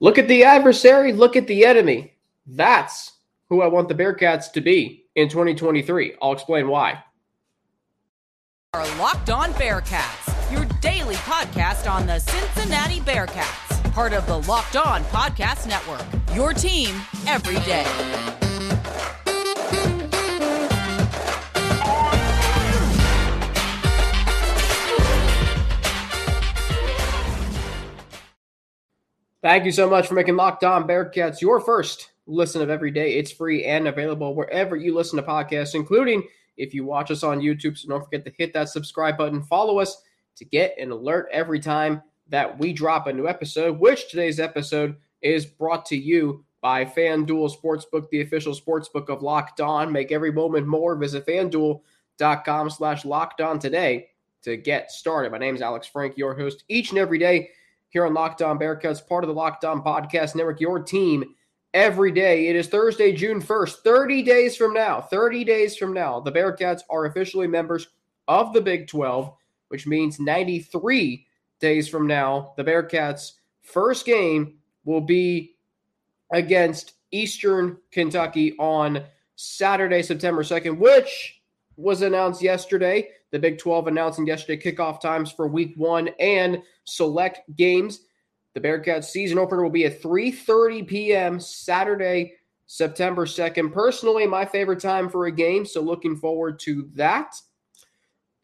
Look at the adversary, look at the enemy. That's who I want the Bearcats to be in 2023. I'll explain why. Our Locked On Bearcats, your daily podcast on the Cincinnati Bearcats, part of the Locked On Podcast Network. Your team every day. Thank you so much for making Locked On Bearcats your first listen of every day. It's free and available wherever you listen to podcasts, including if you watch us on YouTube. So don't forget to hit that subscribe button. Follow us to get an alert every time that we drop a new episode, which today's episode is brought to you by FanDuel Sportsbook, the official sportsbook of Locked On. Make every moment more. Visit fanduel.com slash locked on today to get started. My name is Alex Frank, your host each and every day here on Locked On Bearcats, part of the Locked On Podcast Network, your team every day. It is Thursday, June 1st, 30 days from now. 30 days from now, the Bearcats are officially members of the Big 12, which means 93 days from now, the Bearcats' first game will be against Eastern Kentucky on Saturday, September 2nd, which was announced yesterday. The Big 12 announcing yesterday kickoff times for week one and select games. The Bearcats season opener will be at 3:30 p.m. Saturday, September 2nd. Personally, my favorite time for a game, so looking forward to that.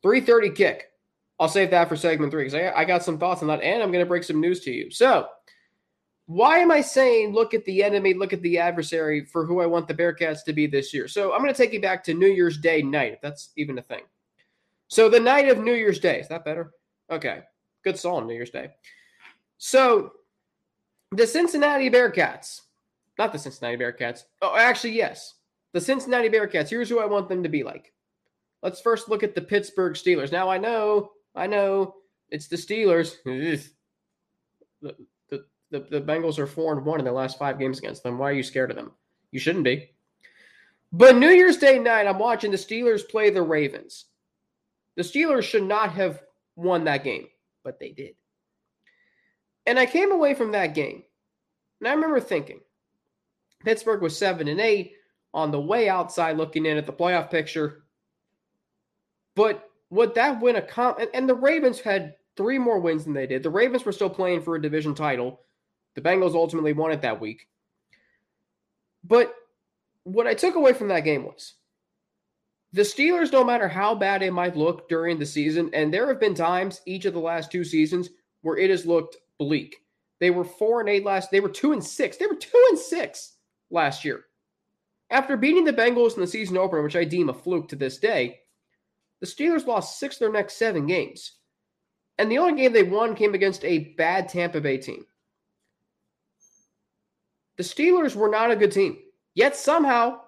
3:30 kick. I'll save that for segment three because I, I got some thoughts on that, and I'm going to break some news to you. So, why am I saying look at the enemy, look at the adversary for who I want the Bearcats to be this year? So, I'm going to take you back to New Year's Day night, if that's even a thing. So, the night of New Year's Day, is that better? Okay. Good song, New Year's Day. So, the Cincinnati Bearcats, not the Cincinnati Bearcats. Oh, actually, yes. The Cincinnati Bearcats, here's who I want them to be like. Let's first look at the Pittsburgh Steelers. Now, I know, I know it's the Steelers. The, the, Bengals are 4 and 1 in their last five games against them. Why are you scared of them? You shouldn't be. But New Year's Day night, I'm watching the Steelers play the Ravens. The Steelers should not have won that game, but they did. And I came away from that game, and I remember thinking, Pittsburgh was seven and eight on the way outside, looking in at the playoff picture. But would that win a comp? And, and the Ravens had three more wins than they did. The Ravens were still playing for a division title. The Bengals ultimately won it that week. But what I took away from that game was the Steelers, no matter how bad it might look during the season, and there have been times each of the last two seasons where it has looked bleak. They were four and eight last. They were two and six. They were two and six last year. After beating the Bengals in the season opener, which I deem a fluke to this day, the Steelers lost six of their next seven games. And the only game they won came against a bad Tampa Bay team. The Steelers were not a good team. Yet somehow,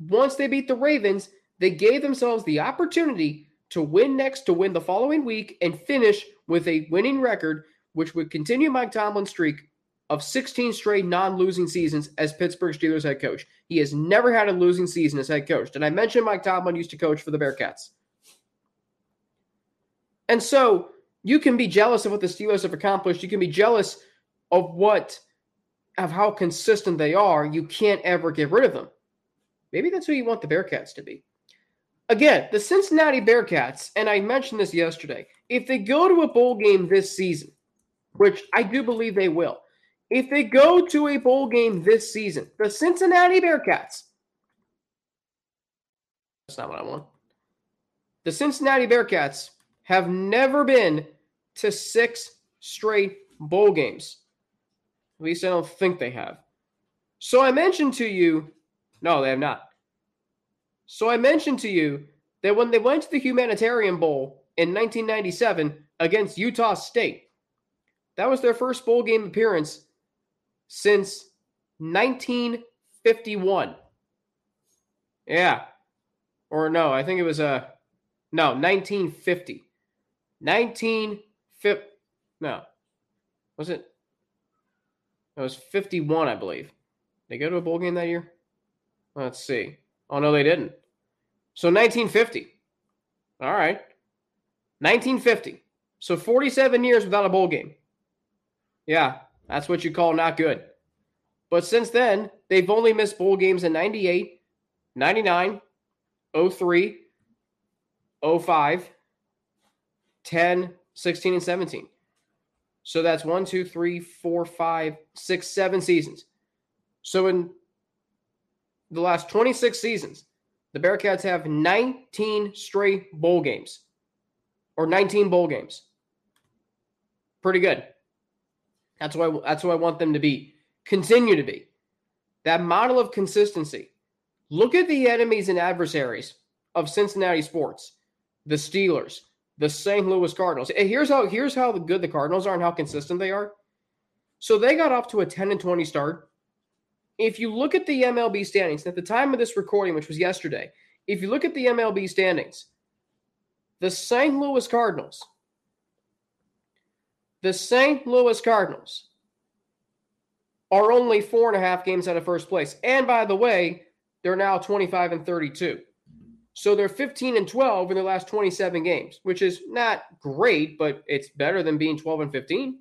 once they beat the Ravens, they gave themselves the opportunity to win next, to win the following week, and finish with a winning record, which would continue Mike Tomlin's streak of 16 straight non losing seasons as Pittsburgh Steelers head coach. He has never had a losing season as head coach. Did I mention Mike Tomlin used to coach for the Bearcats? And so you can be jealous of what the Steelers have accomplished. You can be jealous of what, of how consistent they are. You can't ever get rid of them. Maybe that's who you want the Bearcats to be. Again, the Cincinnati Bearcats, and I mentioned this yesterday, if they go to a bowl game this season, which I do believe they will, if they go to a bowl game this season, the Cincinnati Bearcats, that's not what I want. The Cincinnati Bearcats have never been to six straight bowl games. At least I don't think they have. So I mentioned to you, no, they have not. So I mentioned to you that when they went to the Humanitarian Bowl in 1997 against Utah State, that was their first bowl game appearance since 1951. Yeah. Or no, I think it was a uh, no, 1950. 1950 No. Was it? It was 51, I believe. They go to a bowl game that year? Let's see. Oh no, they didn't. So 1950. All right. 1950. So 47 years without a bowl game. Yeah, That's what you call not good. But since then, they've only missed bowl games in 98, 99, 03, 05, 10, 16, and 17. So that's one, two, three, four, five, six, seven seasons. So in the last 26 seasons, the Bearcats have 19 straight bowl games or 19 bowl games. Pretty good. That's I, that's what I want them to be. Continue to be. That model of consistency. Look at the enemies and adversaries of Cincinnati sports. The Steelers, the St. Louis Cardinals. Here's how here's how good the Cardinals are and how consistent they are. So they got off to a 10 and 20 start. If you look at the MLB standings at the time of this recording, which was yesterday, if you look at the MLB standings, the St. Louis Cardinals, the St. Louis Cardinals are only four and a half games out of first place. And by the way, they're now 25 and 32. So they're 15 and 12 in their last 27 games, which is not great, but it's better than being 12 and 15.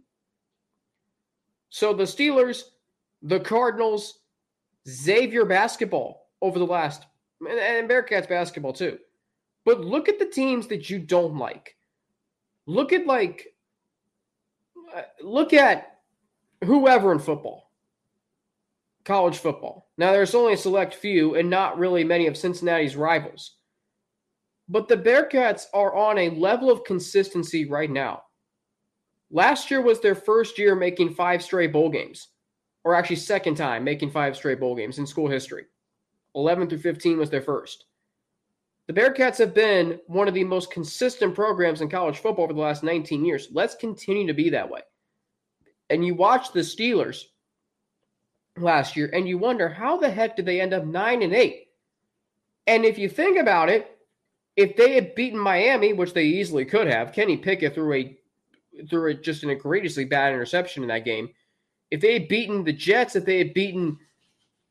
So the Steelers, the Cardinals, Xavier basketball over the last, and Bearcats basketball too. But look at the teams that you don't like. Look at like, look at whoever in football, college football. Now there's only a select few and not really many of Cincinnati's rivals. But the Bearcats are on a level of consistency right now. Last year was their first year making five straight bowl games, or actually, second time making five straight bowl games in school history. 11 through 15 was their first. The Bearcats have been one of the most consistent programs in college football over the last 19 years. Let's continue to be that way. And you watch the Steelers last year and you wonder how the heck did they end up 9 and 8? And if you think about it, if they had beaten Miami, which they easily could have, Kenny Pickett threw a threw a, just an egregiously bad interception in that game. If they had beaten the Jets, if they had beaten,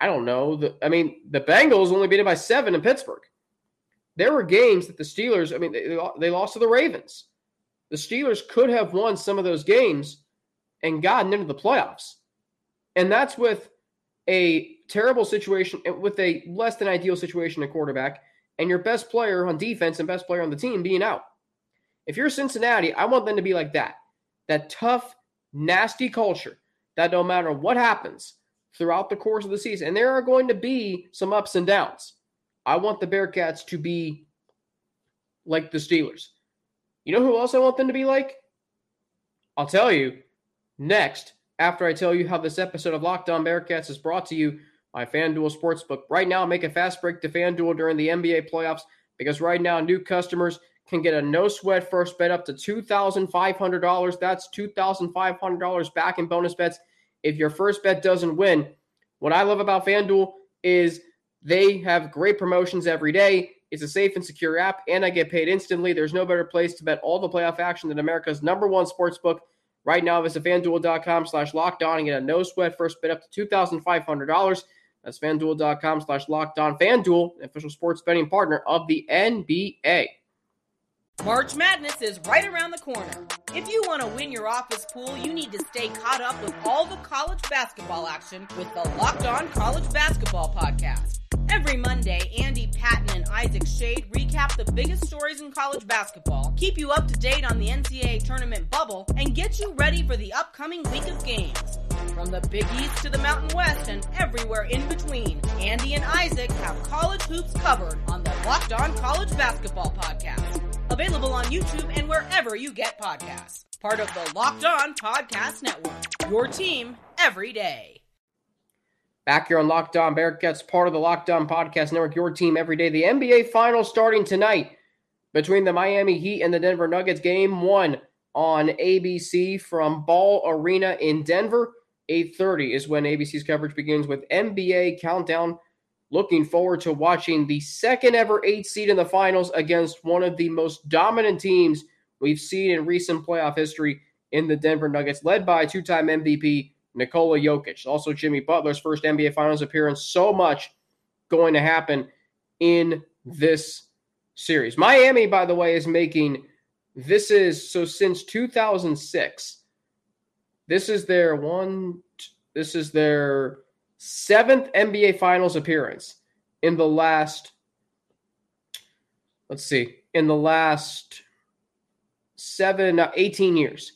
I don't know, the, I mean, the Bengals only beat it by seven in Pittsburgh. There were games that the Steelers, I mean, they, they lost to the Ravens. The Steelers could have won some of those games and gotten into the playoffs. And that's with a terrible situation, with a less than ideal situation at quarterback and your best player on defense and best player on the team being out. If you're Cincinnati, I want them to be like that. That tough, nasty culture that no matter what happens throughout the course of the season, and there are going to be some ups and downs. I want the Bearcats to be like the Steelers. You know who else I want them to be like? I'll tell you next after I tell you how this episode of Locked On Bearcats is brought to you by FanDuel Sportsbook. Right now, make a fast break to FanDuel during the NBA playoffs because right now, new customers can get a no sweat first bet up to $2,500. That's $2,500 back in bonus bets if your first bet doesn't win. What I love about FanDuel is they have great promotions every day. It's a safe and secure app, and I get paid instantly. There's no better place to bet all the playoff action than America's number one sports book. Right now, visit fanduel.com slash locked on and get a no sweat first bet up to $2,500. That's fanduel.com slash locked on. Fanduel, official sports betting partner of the NBA. March Madness is right around the corner. If you want to win your office pool, you need to stay caught up with all the college basketball action with the Locked On College Basketball Podcast. Every Monday, Andy Patton and Isaac Schade recap the biggest stories in college basketball, keep you up to date on the NCAA tournament bubble, and get you ready for the upcoming week of games. From the Big East to the Mountain West and everywhere in between, Andy and Isaac have college hoops covered on the Locked On College Basketball Podcast. Available on YouTube and wherever you get podcasts. Part of the Locked On Podcast Network. Your team every day. Back here on Locked On Bearcats, part of the Locked On Podcast Network, your team every day. The NBA Finals starting tonight between the Miami Heat and the Denver Nuggets. Game one on ABC from Ball Arena in Denver. 8.30 is when ABC's coverage begins with NBA Countdown. Looking forward to watching the second ever eight seed in the finals against one of the most dominant teams we've seen in recent playoff history in the Denver Nuggets, led by two time MVP Nikola Jokic, also Jimmy Butler's first NBA Finals appearance. So much going to happen in this series. Miami, by the way, is making this is so since 2006. This is their one. This is their seventh NBA Finals appearance in the last. Let's see, in the last seven, uh, 18 years.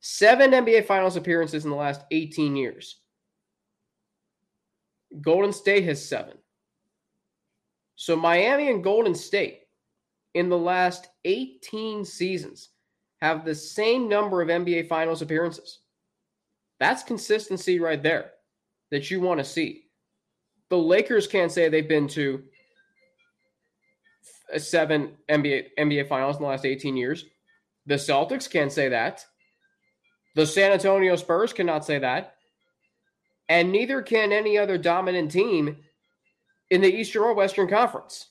Seven NBA Finals appearances in the last 18 years. Golden State has seven. So Miami and Golden State in the last 18 seasons have the same number of NBA Finals appearances. That's consistency right there that you want to see. The Lakers can't say they've been to seven NBA NBA Finals in the last 18 years. The Celtics can't say that. The San Antonio Spurs cannot say that. And neither can any other dominant team in the Eastern or Western Conference.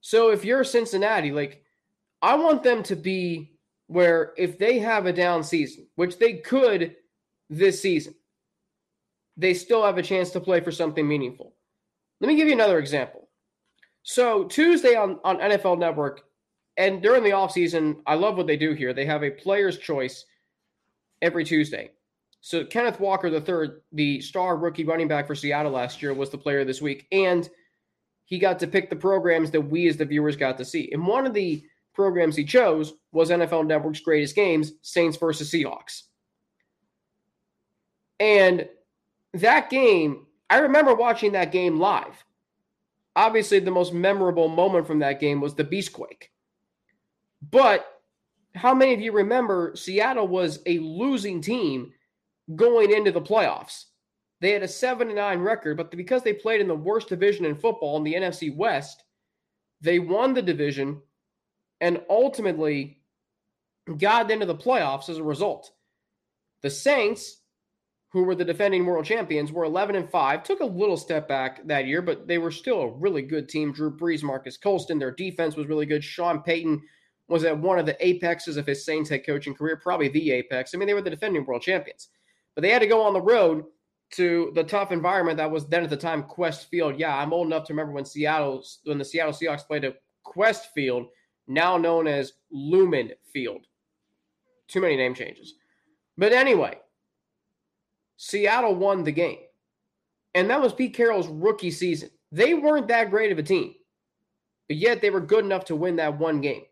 So if you're Cincinnati, like I want them to be where if they have a down season, which they could this season, they still have a chance to play for something meaningful. Let me give you another example. So Tuesday on, on NFL Network, and during the offseason, I love what they do here. They have a player's choice every Tuesday. So Kenneth Walker the third, the star rookie running back for Seattle last year, was the player this week, and he got to pick the programs that we as the viewers got to see. And one of the programs he chose was NFL Network's greatest games, Saints versus Seahawks. And that game, I remember watching that game live. Obviously, the most memorable moment from that game was the Beastquake. But how many of you remember Seattle was a losing team going into the playoffs? They had a 7 9 record, but because they played in the worst division in football in the NFC West, they won the division and ultimately got into the playoffs as a result. The Saints, who were the defending world champions, were 11 and 5, took a little step back that year, but they were still a really good team. Drew Brees, Marques Colston, their defense was really good. Sean Payton was at one of the apexes of his Saints head coaching career, probably the apex. I mean, they were the defending world champions, but they had to go on the road to the tough environment that was then at the time Qwest Field. Yeah, I'm old enough to remember when Seattle when the Seattle Seahawks played at Qwest Field now known as Lumen Field. Too many name changes. But anyway, Seattle won the game. And that was Pete Carroll's rookie season. They weren't that great of a team, but yet they were good enough to win that one game.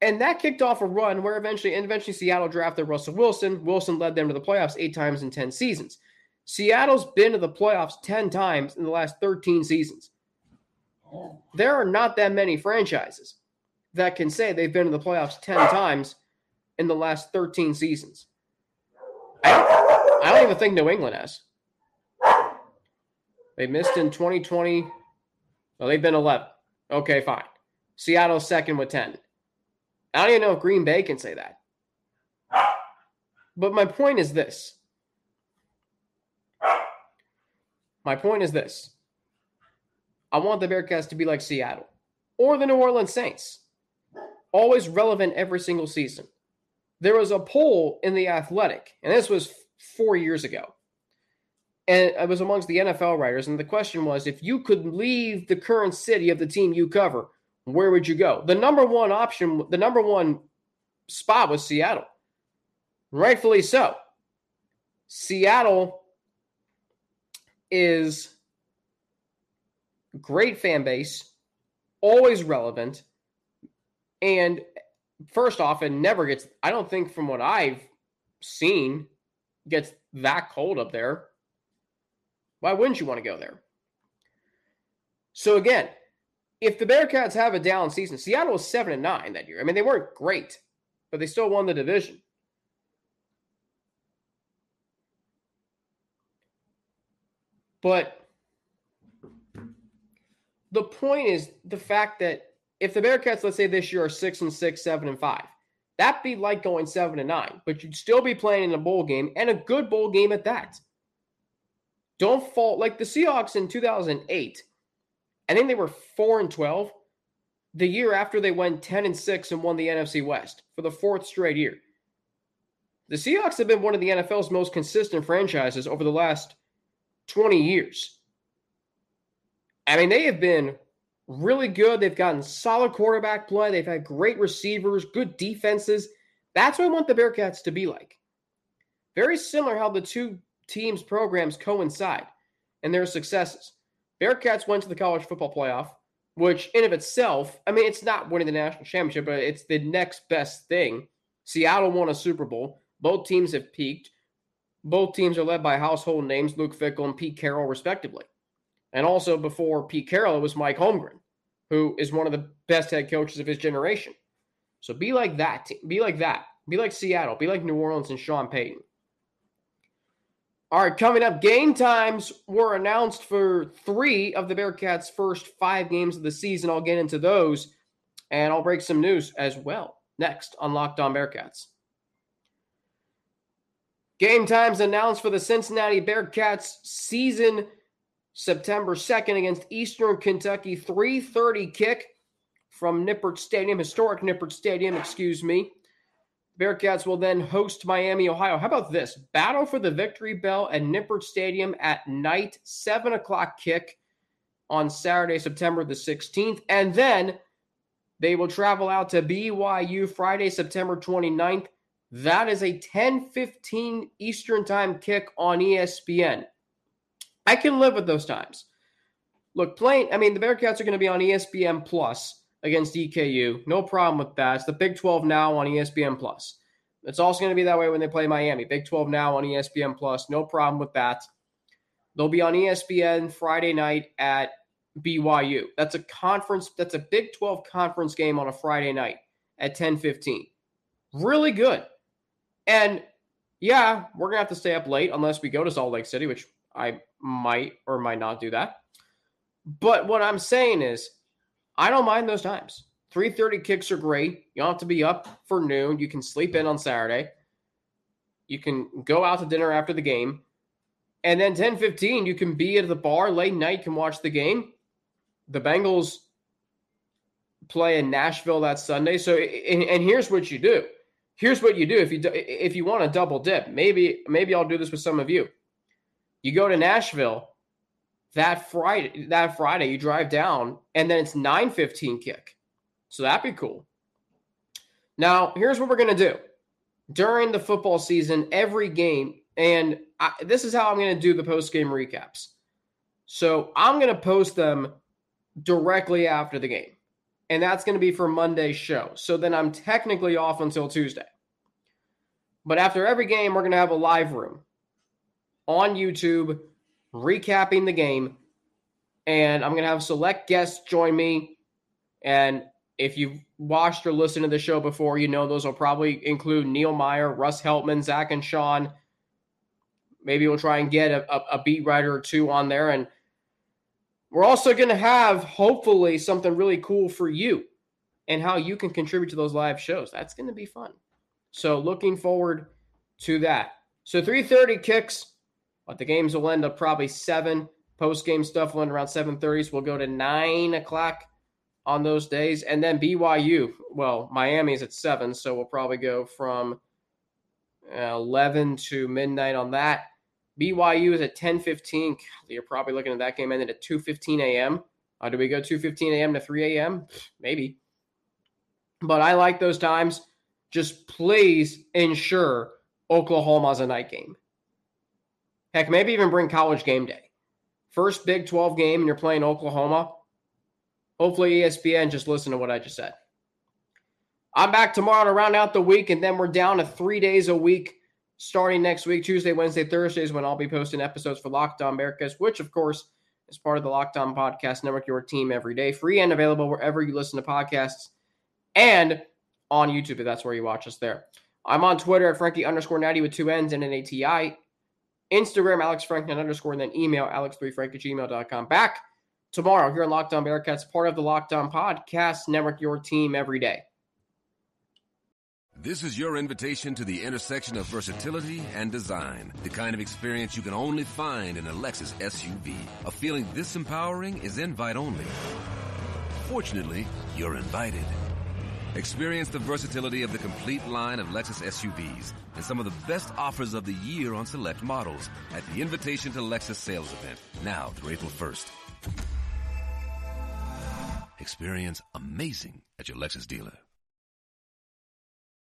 And that kicked off a run where eventually, and eventually Seattle drafted Russell Wilson. Wilson led them to the playoffs eight times in 10 seasons. Seattle's been to the playoffs 10 times in the last 13 seasons. There are not that many franchises that can say they've been in the playoffs 10 times in the last 13 seasons. I don't, I don't even think New England has. They missed in 2020. Well, they've been 11. Okay, fine. Seattle's second with 10. I don't even know if Green Bay can say that. But my point is this. My point is this. I want the Bearcats to be like Seattle or the New Orleans Saints, always relevant every single season. There was a poll in The Athletic, and this was four years ago. And it was amongst the NFL writers. And the question was if you could leave the current city of the team you cover, where would you go? The number one option, the number one spot was Seattle. Rightfully so. Seattle is great fan base, always relevant, and first off, it never gets, I don't think from what I've seen, gets that cold up there. Why wouldn't you want to go there? So again, if the Bearcats have a down season, Seattle was seven and nine that year. I mean, they weren't great, but they still won the division. But the point is the fact that if the Bearcats, let's say this year, are six and six, seven and five, that'd be like going seven and nine, but you'd still be playing in a bowl game and a good bowl game at that. Don't fall like the Seahawks in 2008. I think they were four and 12 the year after they went 10 and 6 and won the NFC West for the fourth straight year. The Seahawks have been one of the NFL's most consistent franchises over the last 20 years. I mean, they have been really good. They've gotten solid quarterback play. They've had great receivers, good defenses. That's what I want the Bearcats to be like. Very similar how the two teams' programs coincide and their successes. Bearcats went to the college football playoff, which in of itself, I mean, it's not winning the national championship, but it's the next best thing. Seattle won a Super Bowl. Both teams have peaked. Both teams are led by household names, Luke Fickell and Pete Carroll, respectively. And also before Pete Carroll, it was Mike Holmgren, who is one of the best head coaches of his generation. So be like that. Be like that. Be like Seattle. Be like New Orleans and Sean Payton. All right, coming up, game times were announced for three of the Bearcats' first five games of the season. I'll get into those, and I'll break some news as well next on Locked On Bearcats. Game times announced for the Cincinnati Bearcats season September 2nd against Eastern Kentucky. 3:30 kick from Nippert Stadium, historic Nippert Stadium, excuse me. Bearcats will then host Miami, Ohio. How about this? Battle for the Victory Bell at Nippert Stadium at night, 7 o'clock kick on Saturday, September the 16th. And then they will travel out to BYU Friday, September 29th. That is a 10:15 Eastern Time kick on ESPN. I can live with those times. Look, playing, I mean, the Bearcats are going to be on ESPN Plus against EKU. No problem with that. It's the Big 12 now on ESPN Plus. It's also going to be that way when they play Miami. Big 12 now on ESPN Plus. No problem with that. They'll be on ESPN Friday night at BYU. That's a conference, that's a Big 12 conference game on a Friday night at 10:15. Really good. And yeah, we're going to have to stay up late unless we go to Salt Lake City, which I might or might not do that. But what I'm saying is I don't mind those times. 3:30 kicks are great. You don't have to be up for noon. You can sleep in on Saturday. You can go out to dinner after the game. And then 10:15 you can be at the bar late night, can watch the game. The Bengals play in Nashville that Sunday. So and, and here's what you do. Here's what you do if you if you want to double dip. Maybe maybe I'll do this with some of you. You go to Nashville that Friday, that Friday, you drive down, and then it's 9:15 kick. So that'd be cool. Now, here's what we're gonna do during the football season, every game, and I, this is how I'm gonna do the post game recaps. So I'm gonna post them directly after the game, and that's gonna be for Monday's show. So then I'm technically off until Tuesday. But after every game, we're gonna have a live room on YouTube recapping the game. And I'm going to have select guests join me. And if you've watched or listened to the show before, you know those will probably include Neil Meyer, Russ Heltman, Zach, and Sean. Maybe we'll try and get a, a, a beat writer or two on there. And we're also going to have, hopefully, something really cool for you and how you can contribute to those live shows. That's going to be fun. So looking forward to that. So 3:30 kicks but the games will end up probably seven. Post game stuff will end around seven thirty. So we'll go to nine o'clock on those days, and then BYU. Well, Miami is at seven, so we'll probably go from eleven to midnight on that. BYU is at ten fifteen. You're probably looking at that game ended at two fifteen a.m. Uh, do we go two fifteen a.m. to three a.m.? Maybe. But I like those times. Just please ensure Oklahoma's a night game. Heck, maybe even bring college game day. First Big 12 game and you're playing Oklahoma. Hopefully, ESPN just listen to what I just said. I'm back tomorrow to round out the week, and then we're down to three days a week starting next week Tuesday, Wednesday, Thursdays, when I'll be posting episodes for Locked On Bearcats, which, of course, is part of the Locked On Podcast Network, your team every day. Free and available wherever you listen to podcasts and on YouTube, if that's where you watch us there. I'm on Twitter at Frankie underscore natty with two N's and an ATI. Instagram, Alex Franklin underscore, and then email alex3frank at gmail.com. Back tomorrow here on Locked On Bearcats, part of the Locked On Podcast Network, your team every day. This is your invitation to the intersection of versatility and design. The kind of experience you can only find in a Lexus SUV. A feeling this empowering is invite only. Fortunately, you're invited. Experience the versatility of the complete line of Lexus SUVs and some of the best offers of the year on select models at the Invitation to Lexus sales event, now through April 1st. Experience amazing at your Lexus dealer.